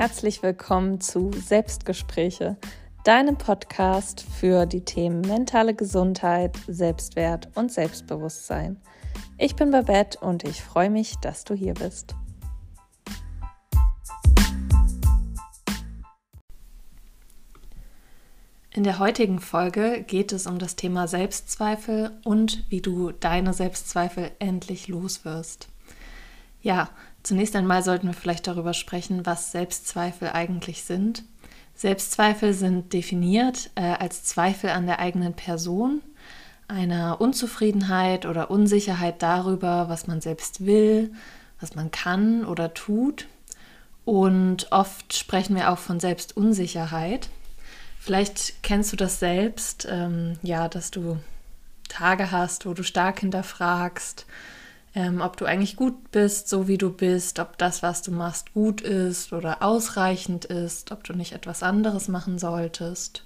herzlich willkommen zu Selbstgespräche, deinem Podcast für die Themen mentale Gesundheit, Selbstwert und Selbstbewusstsein. Ich bin Babette und ich freue mich, dass du hier bist. In der heutigen Folge geht es um das Thema Selbstzweifel und wie du deine Selbstzweifel endlich loswirst. Ja, zunächst einmal sollten wir vielleicht darüber sprechen, was Selbstzweifel eigentlich sind. Selbstzweifel sind definiert äh, als Zweifel an der eigenen Person, einer Unzufriedenheit oder Unsicherheit darüber, was man selbst will, was man kann oder tut. Und oft sprechen wir auch von Selbstunsicherheit. Vielleicht kennst du das selbst, ähm, ja, dass du Tage hast, wo du stark hinterfragst, ähm, ob du eigentlich gut bist, so wie du bist, ob das, was du machst, gut ist oder ausreichend ist, ob du nicht etwas anderes machen solltest.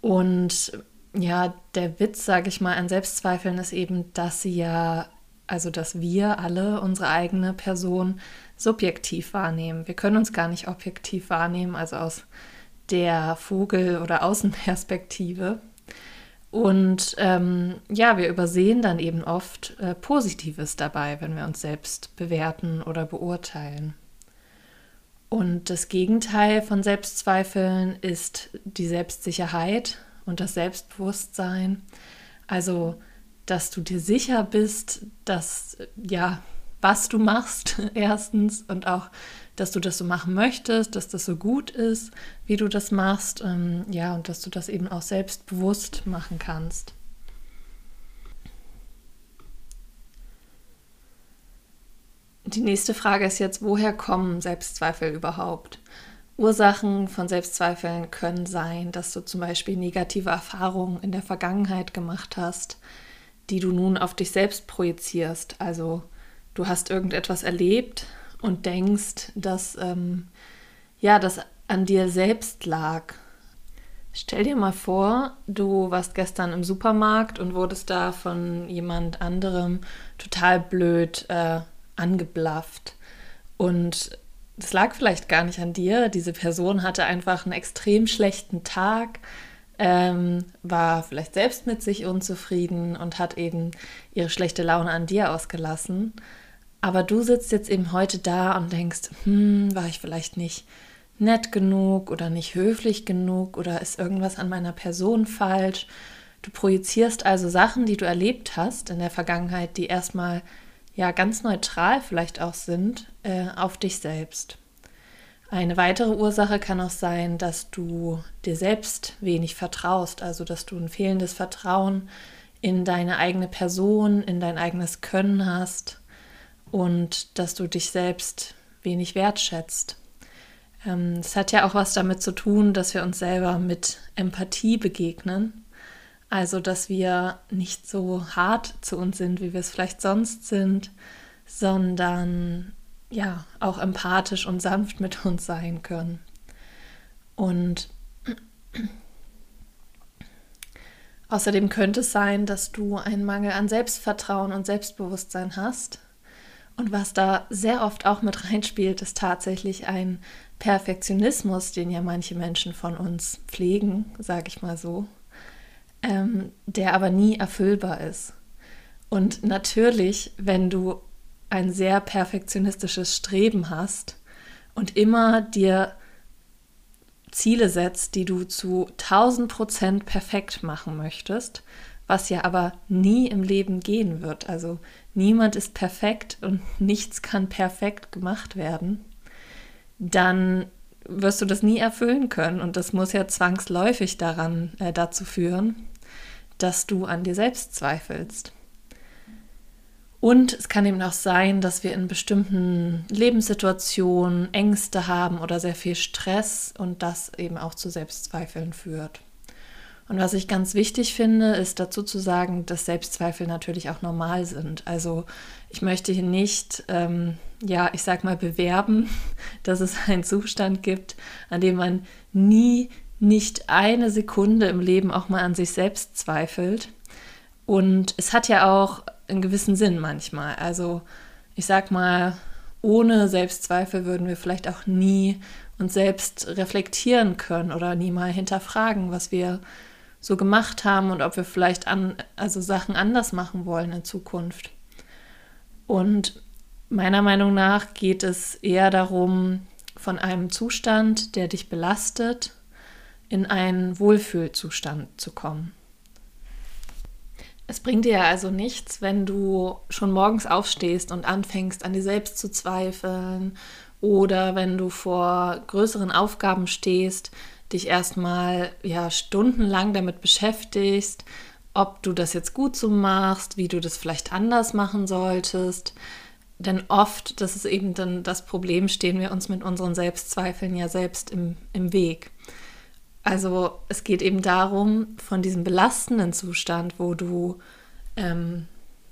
Und ja, der Witz, sage ich mal, an Selbstzweifeln ist eben, dass sie ja, also dass wir alle unsere eigene Person subjektiv wahrnehmen. Wir können uns gar nicht objektiv wahrnehmen, also aus der Vogel- oder Außenperspektive. Und ähm, ja, wir übersehen dann eben oft äh, Positives dabei, wenn wir uns selbst bewerten oder beurteilen. Und das Gegenteil von Selbstzweifeln ist die Selbstsicherheit und das Selbstbewusstsein. Also, dass du dir sicher bist, dass ja, was du machst, erstens, und auch, dass du das so machen möchtest, dass das so gut ist, wie du das machst, ähm, ja, und dass du das eben auch selbstbewusst machen kannst. Die nächste Frage ist jetzt, woher kommen Selbstzweifel überhaupt? Ursachen von Selbstzweifeln können sein, dass du zum Beispiel negative Erfahrungen in der Vergangenheit gemacht hast, die du nun auf dich selbst projizierst. Also du hast irgendetwas erlebt, und denkst, dass ähm, ja, das an dir selbst lag. Stell dir mal vor, du warst gestern im Supermarkt und wurdest da von jemand anderem total blöd äh, angeblafft. Und das lag vielleicht gar nicht an dir. Diese Person hatte einfach einen extrem schlechten Tag, ähm, war vielleicht selbst mit sich unzufrieden und hat eben ihre schlechte Laune an dir ausgelassen. Aber du sitzt jetzt eben heute da und denkst, hm, war ich vielleicht nicht nett genug oder nicht höflich genug oder ist irgendwas an meiner Person falsch? Du projizierst also Sachen, die du erlebt hast in der Vergangenheit, die erstmal ja ganz neutral vielleicht auch sind, äh, auf dich selbst. Eine weitere Ursache kann auch sein, dass du dir selbst wenig vertraust, also dass du ein fehlendes Vertrauen in deine eigene Person, in dein eigenes Können hast und dass du dich selbst wenig wertschätzt. Ähm, es hat ja auch was damit zu tun, dass wir uns selber mit Empathie begegnen. Also, dass wir nicht so hart zu uns sind, wie wir es vielleicht sonst sind, sondern ja, auch empathisch und sanft mit uns sein können. Und außerdem könnte es sein, dass du einen Mangel an Selbstvertrauen und Selbstbewusstsein hast und was da sehr oft auch mit reinspielt, ist tatsächlich ein Perfektionismus, den ja manche Menschen von uns pflegen, sage ich mal so, ähm, der aber nie erfüllbar ist. Und natürlich, wenn du ein sehr perfektionistisches Streben hast und immer dir Ziele setzt, die du zu 1000 Prozent perfekt machen möchtest, was ja aber nie im Leben gehen wird. Also niemand ist perfekt und nichts kann perfekt gemacht werden, dann wirst du das nie erfüllen können. Und das muss ja zwangsläufig daran äh, dazu führen, dass du an dir selbst zweifelst. Und es kann eben auch sein, dass wir in bestimmten Lebenssituationen Ängste haben oder sehr viel Stress und das eben auch zu Selbstzweifeln führt. Und was ich ganz wichtig finde, ist dazu zu sagen, dass Selbstzweifel natürlich auch normal sind. Also ich möchte hier nicht, ähm, ja, ich sag mal, bewerben, dass es einen Zustand gibt, an dem man nie, nicht eine Sekunde im Leben auch mal an sich selbst zweifelt. Und es hat ja auch einen gewissen Sinn manchmal. Also ich sag mal, ohne Selbstzweifel würden wir vielleicht auch nie uns selbst reflektieren können oder nie mal hinterfragen, was wir so gemacht haben und ob wir vielleicht an, also Sachen anders machen wollen in Zukunft. Und meiner Meinung nach geht es eher darum, von einem Zustand, der dich belastet, in einen Wohlfühlzustand zu kommen. Es bringt dir also nichts, wenn du schon morgens aufstehst und anfängst, an dir selbst zu zweifeln oder wenn du vor größeren Aufgaben stehst, dich erstmal ja stundenlang damit beschäftigst, ob du das jetzt gut so machst, wie du das vielleicht anders machen solltest. Denn oft, das ist eben dann das Problem, stehen wir uns mit unseren Selbstzweifeln ja selbst im, im Weg. Also es geht eben darum, von diesem belastenden Zustand, wo du ähm,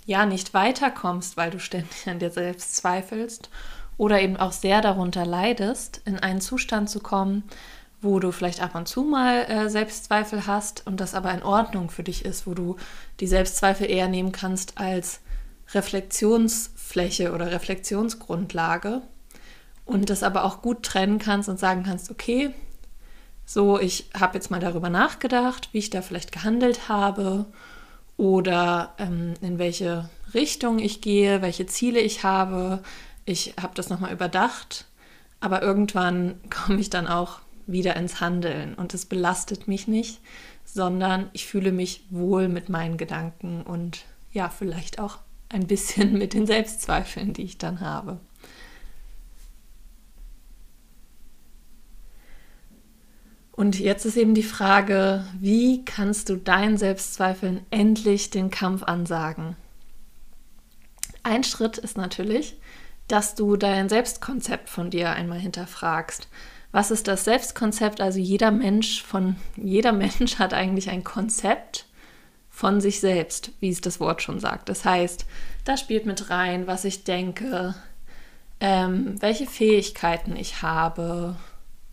ja nicht weiterkommst, weil du ständig an dir selbst zweifelst oder eben auch sehr darunter leidest, in einen Zustand zu kommen, wo du vielleicht ab und zu mal äh, Selbstzweifel hast und das aber in Ordnung für dich ist, wo du die Selbstzweifel eher nehmen kannst als Reflexionsfläche oder Reflexionsgrundlage und das aber auch gut trennen kannst und sagen kannst, okay, so, ich habe jetzt mal darüber nachgedacht, wie ich da vielleicht gehandelt habe oder ähm, in welche Richtung ich gehe, welche Ziele ich habe. Ich habe das nochmal überdacht, aber irgendwann komme ich dann auch wieder ins Handeln und es belastet mich nicht, sondern ich fühle mich wohl mit meinen Gedanken und ja, vielleicht auch ein bisschen mit den Selbstzweifeln, die ich dann habe. Und jetzt ist eben die Frage, wie kannst du deinen Selbstzweifeln endlich den Kampf ansagen? Ein Schritt ist natürlich, dass du dein Selbstkonzept von dir einmal hinterfragst. Was ist das Selbstkonzept? Also jeder Mensch von jeder Mensch hat eigentlich ein Konzept von sich selbst, wie es das Wort schon sagt. Das heißt, da spielt mit rein, was ich denke, ähm, welche Fähigkeiten ich habe,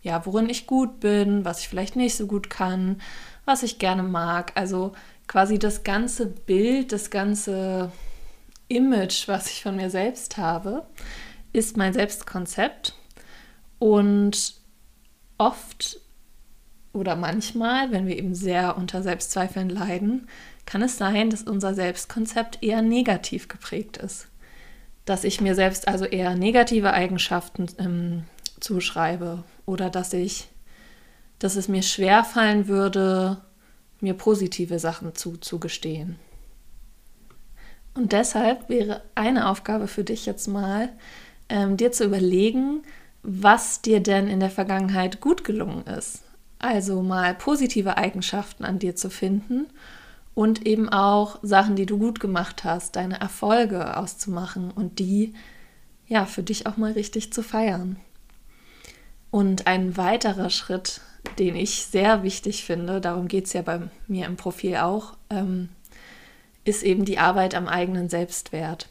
ja, worin ich gut bin, was ich vielleicht nicht so gut kann, was ich gerne mag. Also quasi das ganze Bild, das ganze Image, was ich von mir selbst habe, ist mein Selbstkonzept. Und oft oder manchmal, wenn wir eben sehr unter Selbstzweifeln leiden, kann es sein, dass unser Selbstkonzept eher negativ geprägt ist. Dass ich mir selbst also eher negative Eigenschaften ähm, zuschreibe oder dass ich, dass es mir schwer fallen würde, mir positive Sachen zuzugestehen. Und deshalb wäre eine Aufgabe für dich jetzt mal, ähm, dir zu überlegen, was dir denn in der Vergangenheit gut gelungen ist. Also mal positive Eigenschaften an dir zu finden und eben auch Sachen, die du gut gemacht hast, deine Erfolge auszumachen und die ja für dich auch mal richtig zu feiern. Und ein weiterer Schritt, den ich sehr wichtig finde, darum geht es ja bei mir im Profil auch, ähm, ist eben die Arbeit am eigenen Selbstwert.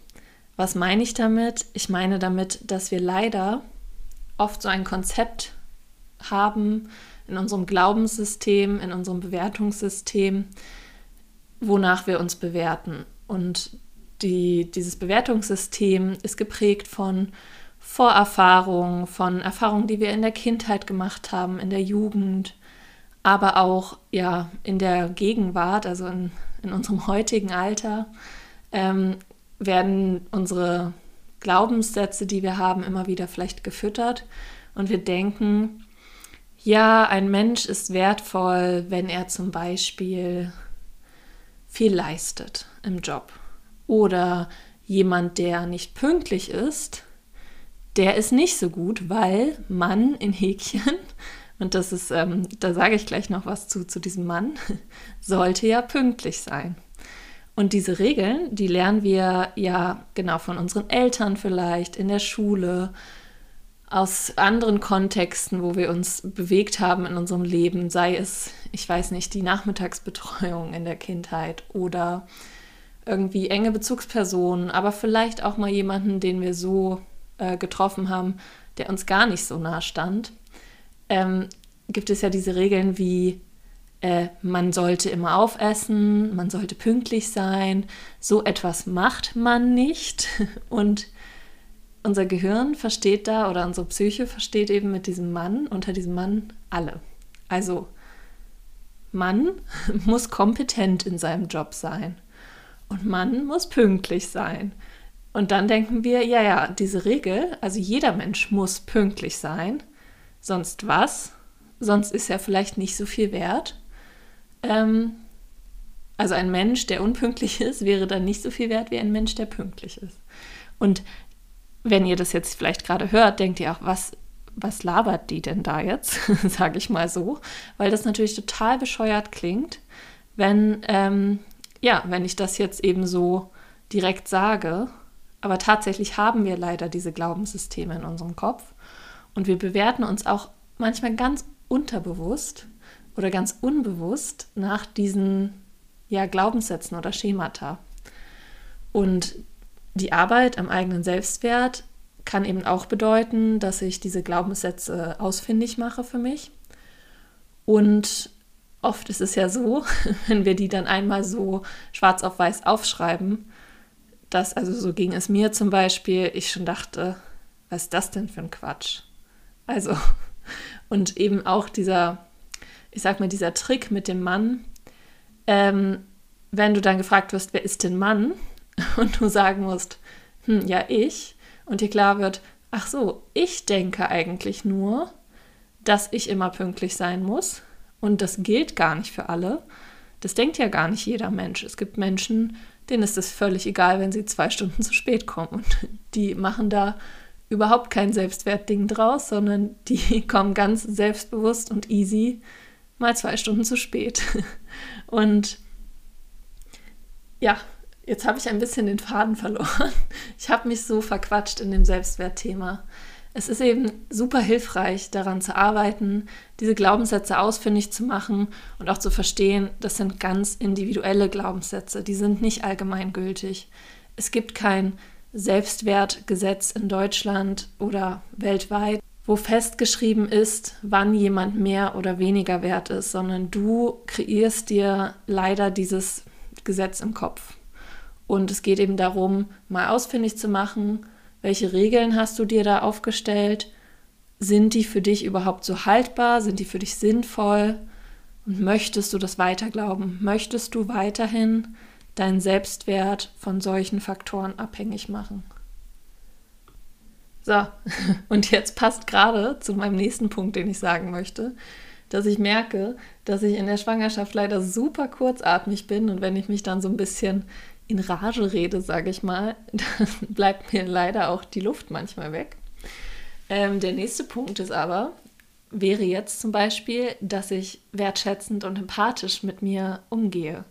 Was meine ich damit? Ich meine damit, dass wir leider oft so ein Konzept haben in unserem Glaubenssystem, in unserem Bewertungssystem, wonach wir uns bewerten. Und die, dieses Bewertungssystem ist geprägt von Vorerfahrungen, von Erfahrungen, die wir in der Kindheit gemacht haben, in der Jugend, aber auch ja in der Gegenwart, also in, in unserem heutigen Alter, ähm, werden unsere Glaubenssätze, die wir haben, immer wieder vielleicht gefüttert. Und wir denken, ja, ein Mensch ist wertvoll, wenn er zum Beispiel viel leistet im Job. Oder jemand, der nicht pünktlich ist, der ist nicht so gut, weil Mann in Häkchen, und das ist, ähm, da sage ich gleich noch was zu, zu diesem Mann, sollte ja pünktlich sein. Und diese Regeln, die lernen wir ja genau von unseren Eltern vielleicht, in der Schule, aus anderen Kontexten, wo wir uns bewegt haben in unserem Leben, sei es, ich weiß nicht, die Nachmittagsbetreuung in der Kindheit oder irgendwie enge Bezugspersonen, aber vielleicht auch mal jemanden, den wir so äh, getroffen haben, der uns gar nicht so nah stand, ähm, gibt es ja diese Regeln wie äh, man sollte immer aufessen, man sollte pünktlich sein, so etwas macht man nicht. Und unser Gehirn versteht da oder unsere Psyche versteht eben mit diesem Mann, unter diesem Mann alle. Also Mann muss kompetent in seinem Job sein und Mann muss pünktlich sein. Und dann denken wir, ja, ja, diese Regel, also jeder Mensch muss pünktlich sein, sonst was? Sonst ist er vielleicht nicht so viel wert. Ähm, also ein Mensch, der unpünktlich ist, wäre dann nicht so viel wert wie ein Mensch, der pünktlich ist. Und wenn ihr das jetzt vielleicht gerade hört, denkt ihr auch, was, was labert die denn da jetzt, sage ich mal so, weil das natürlich total bescheuert klingt, wenn, ähm, ja, wenn ich das jetzt eben so direkt sage. Aber tatsächlich haben wir leider diese Glaubenssysteme in unserem Kopf und wir bewerten uns auch manchmal ganz unterbewusst oder ganz unbewusst nach diesen ja, Glaubenssätzen oder Schemata. Und die Arbeit am eigenen Selbstwert kann eben auch bedeuten, dass ich diese Glaubenssätze ausfindig mache für mich. Und oft ist es ja so, wenn wir die dann einmal so schwarz auf weiß aufschreiben, dass, also so ging es mir zum Beispiel, ich schon dachte, was ist das denn für ein Quatsch? Also, und eben auch dieser, ich sag mal, dieser Trick mit dem Mann, ähm, wenn du dann gefragt wirst, wer ist denn Mann? Und du sagen musst, hm, ja, ich. Und dir klar wird, ach so, ich denke eigentlich nur, dass ich immer pünktlich sein muss. Und das gilt gar nicht für alle. Das denkt ja gar nicht jeder Mensch. Es gibt Menschen, denen ist es völlig egal, wenn sie zwei Stunden zu spät kommen. Und die machen da überhaupt kein Selbstwertding draus, sondern die kommen ganz selbstbewusst und easy mal zwei Stunden zu spät. Und ja, jetzt habe ich ein bisschen den Faden verloren. Ich habe mich so verquatscht in dem Selbstwertthema. Es ist eben super hilfreich, daran zu arbeiten, diese Glaubenssätze ausfindig zu machen und auch zu verstehen, das sind ganz individuelle Glaubenssätze, die sind nicht allgemeingültig. Es gibt kein Selbstwertgesetz in Deutschland oder weltweit, wo festgeschrieben ist, wann jemand mehr oder weniger wert ist, sondern du kreierst dir leider dieses Gesetz im Kopf. Und es geht eben darum, mal ausfindig zu machen, welche Regeln hast du dir da aufgestellt? Sind die für dich überhaupt so haltbar? Sind die für dich sinnvoll? Und möchtest du das weiter glauben? Möchtest du weiterhin deinen Selbstwert von solchen Faktoren abhängig machen? So, und jetzt passt gerade zu meinem nächsten Punkt, den ich sagen möchte dass ich merke, dass ich in der Schwangerschaft leider super kurzatmig bin und wenn ich mich dann so ein bisschen in Rage rede, sage ich mal, dann bleibt mir leider auch die Luft manchmal weg. Ähm, der nächste Punkt ist aber, wäre jetzt zum Beispiel, dass ich wertschätzend und empathisch mit mir umgehe.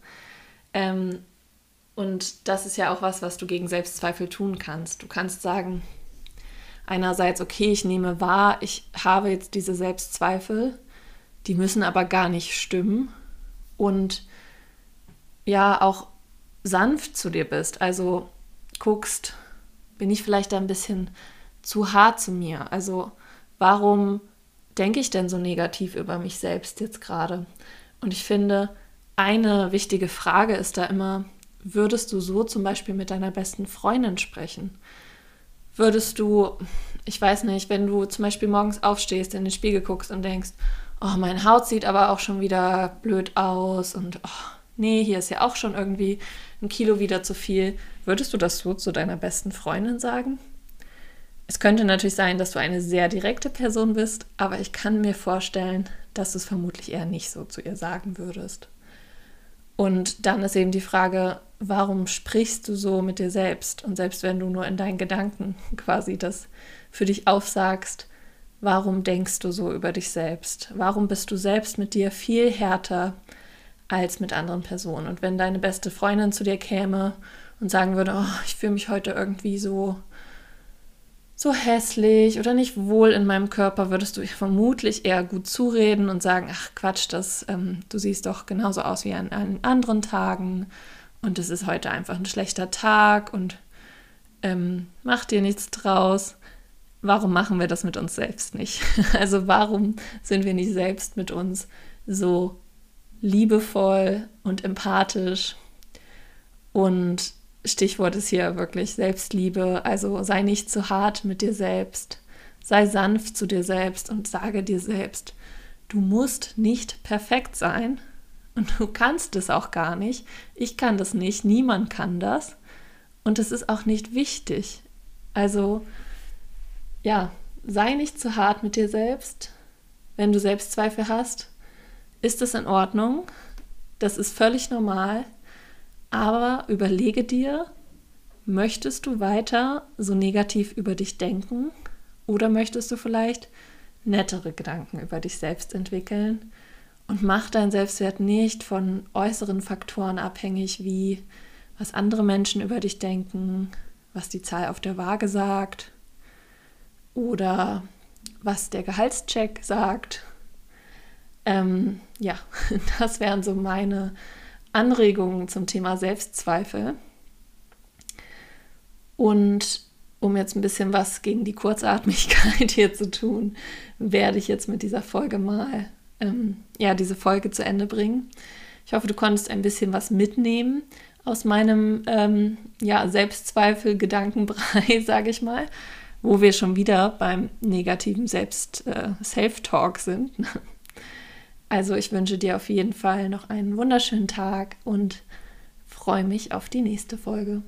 Ähm, und das ist ja auch was, was du gegen Selbstzweifel tun kannst. Du kannst sagen, einerseits, okay, ich nehme wahr, ich habe jetzt diese Selbstzweifel die müssen aber gar nicht stimmen und ja auch sanft zu dir bist. Also guckst, bin ich vielleicht ein bisschen zu hart zu mir? Also warum denke ich denn so negativ über mich selbst jetzt gerade? Und ich finde, eine wichtige Frage ist da immer, würdest du so zum Beispiel mit deiner besten Freundin sprechen? Würdest du, ich weiß nicht, wenn du zum Beispiel morgens aufstehst, in den Spiegel guckst und denkst, oh, meine Haut sieht aber auch schon wieder blöd aus und oh, nee, hier ist ja auch schon irgendwie ein Kilo wieder zu viel. Würdest du das so zu deiner besten Freundin sagen? Es könnte natürlich sein, dass du eine sehr direkte Person bist, aber ich kann mir vorstellen, dass du es vermutlich eher nicht so zu ihr sagen würdest. Und dann ist eben die Frage, warum sprichst du so mit dir selbst? Und selbst wenn du nur in deinen Gedanken quasi das für dich aufsagst, Warum denkst du so über dich selbst? Warum bist du selbst mit dir viel härter als mit anderen Personen? Und wenn deine beste Freundin zu dir käme und sagen würde, oh, ich fühle mich heute irgendwie so so hässlich oder nicht wohl in meinem Körper, würdest du ihr vermutlich eher gut zureden und sagen, ach Quatsch, das, ähm, du siehst doch genauso aus wie an, an anderen Tagen und es ist heute einfach ein schlechter Tag und ähm, mach dir nichts draus warum machen wir das mit uns selbst nicht? Also warum sind wir nicht selbst mit uns so liebevoll und empathisch und Stichwort ist hier wirklich Selbstliebe. Also sei nicht zu hart mit dir selbst. Sei sanft zu dir selbst und sage dir selbst, du musst nicht perfekt sein und du kannst es auch gar nicht. Ich kann das nicht, niemand kann das. Und es ist auch nicht wichtig. Also, ja, sei nicht zu hart mit dir selbst. Wenn du Selbstzweifel hast, ist es in Ordnung. Das ist völlig normal. Aber überlege dir, möchtest du weiter so negativ über dich denken oder möchtest du vielleicht nettere Gedanken über dich selbst entwickeln und mach deinen Selbstwert nicht von äußeren Faktoren abhängig, wie was andere Menschen über dich denken, was die Zahl auf der Waage sagt oder was der Gehaltscheck sagt. Ähm, ja, das wären so meine Anregungen zum Thema Selbstzweifel. Und um jetzt ein bisschen was gegen die Kurzatmigkeit hier zu tun, werde ich jetzt mit dieser Folge mal ähm, ja, diese Folge zu Ende bringen. Ich hoffe, du konntest ein bisschen was mitnehmen aus meinem ähm, ja, Selbstzweifel-Gedankenbrei, sage ich mal, wo wir schon wieder beim negativen Selbst-Self-Talk äh, sind. Also ich wünsche dir auf jeden Fall noch einen wunderschönen Tag und freue mich auf die nächste Folge.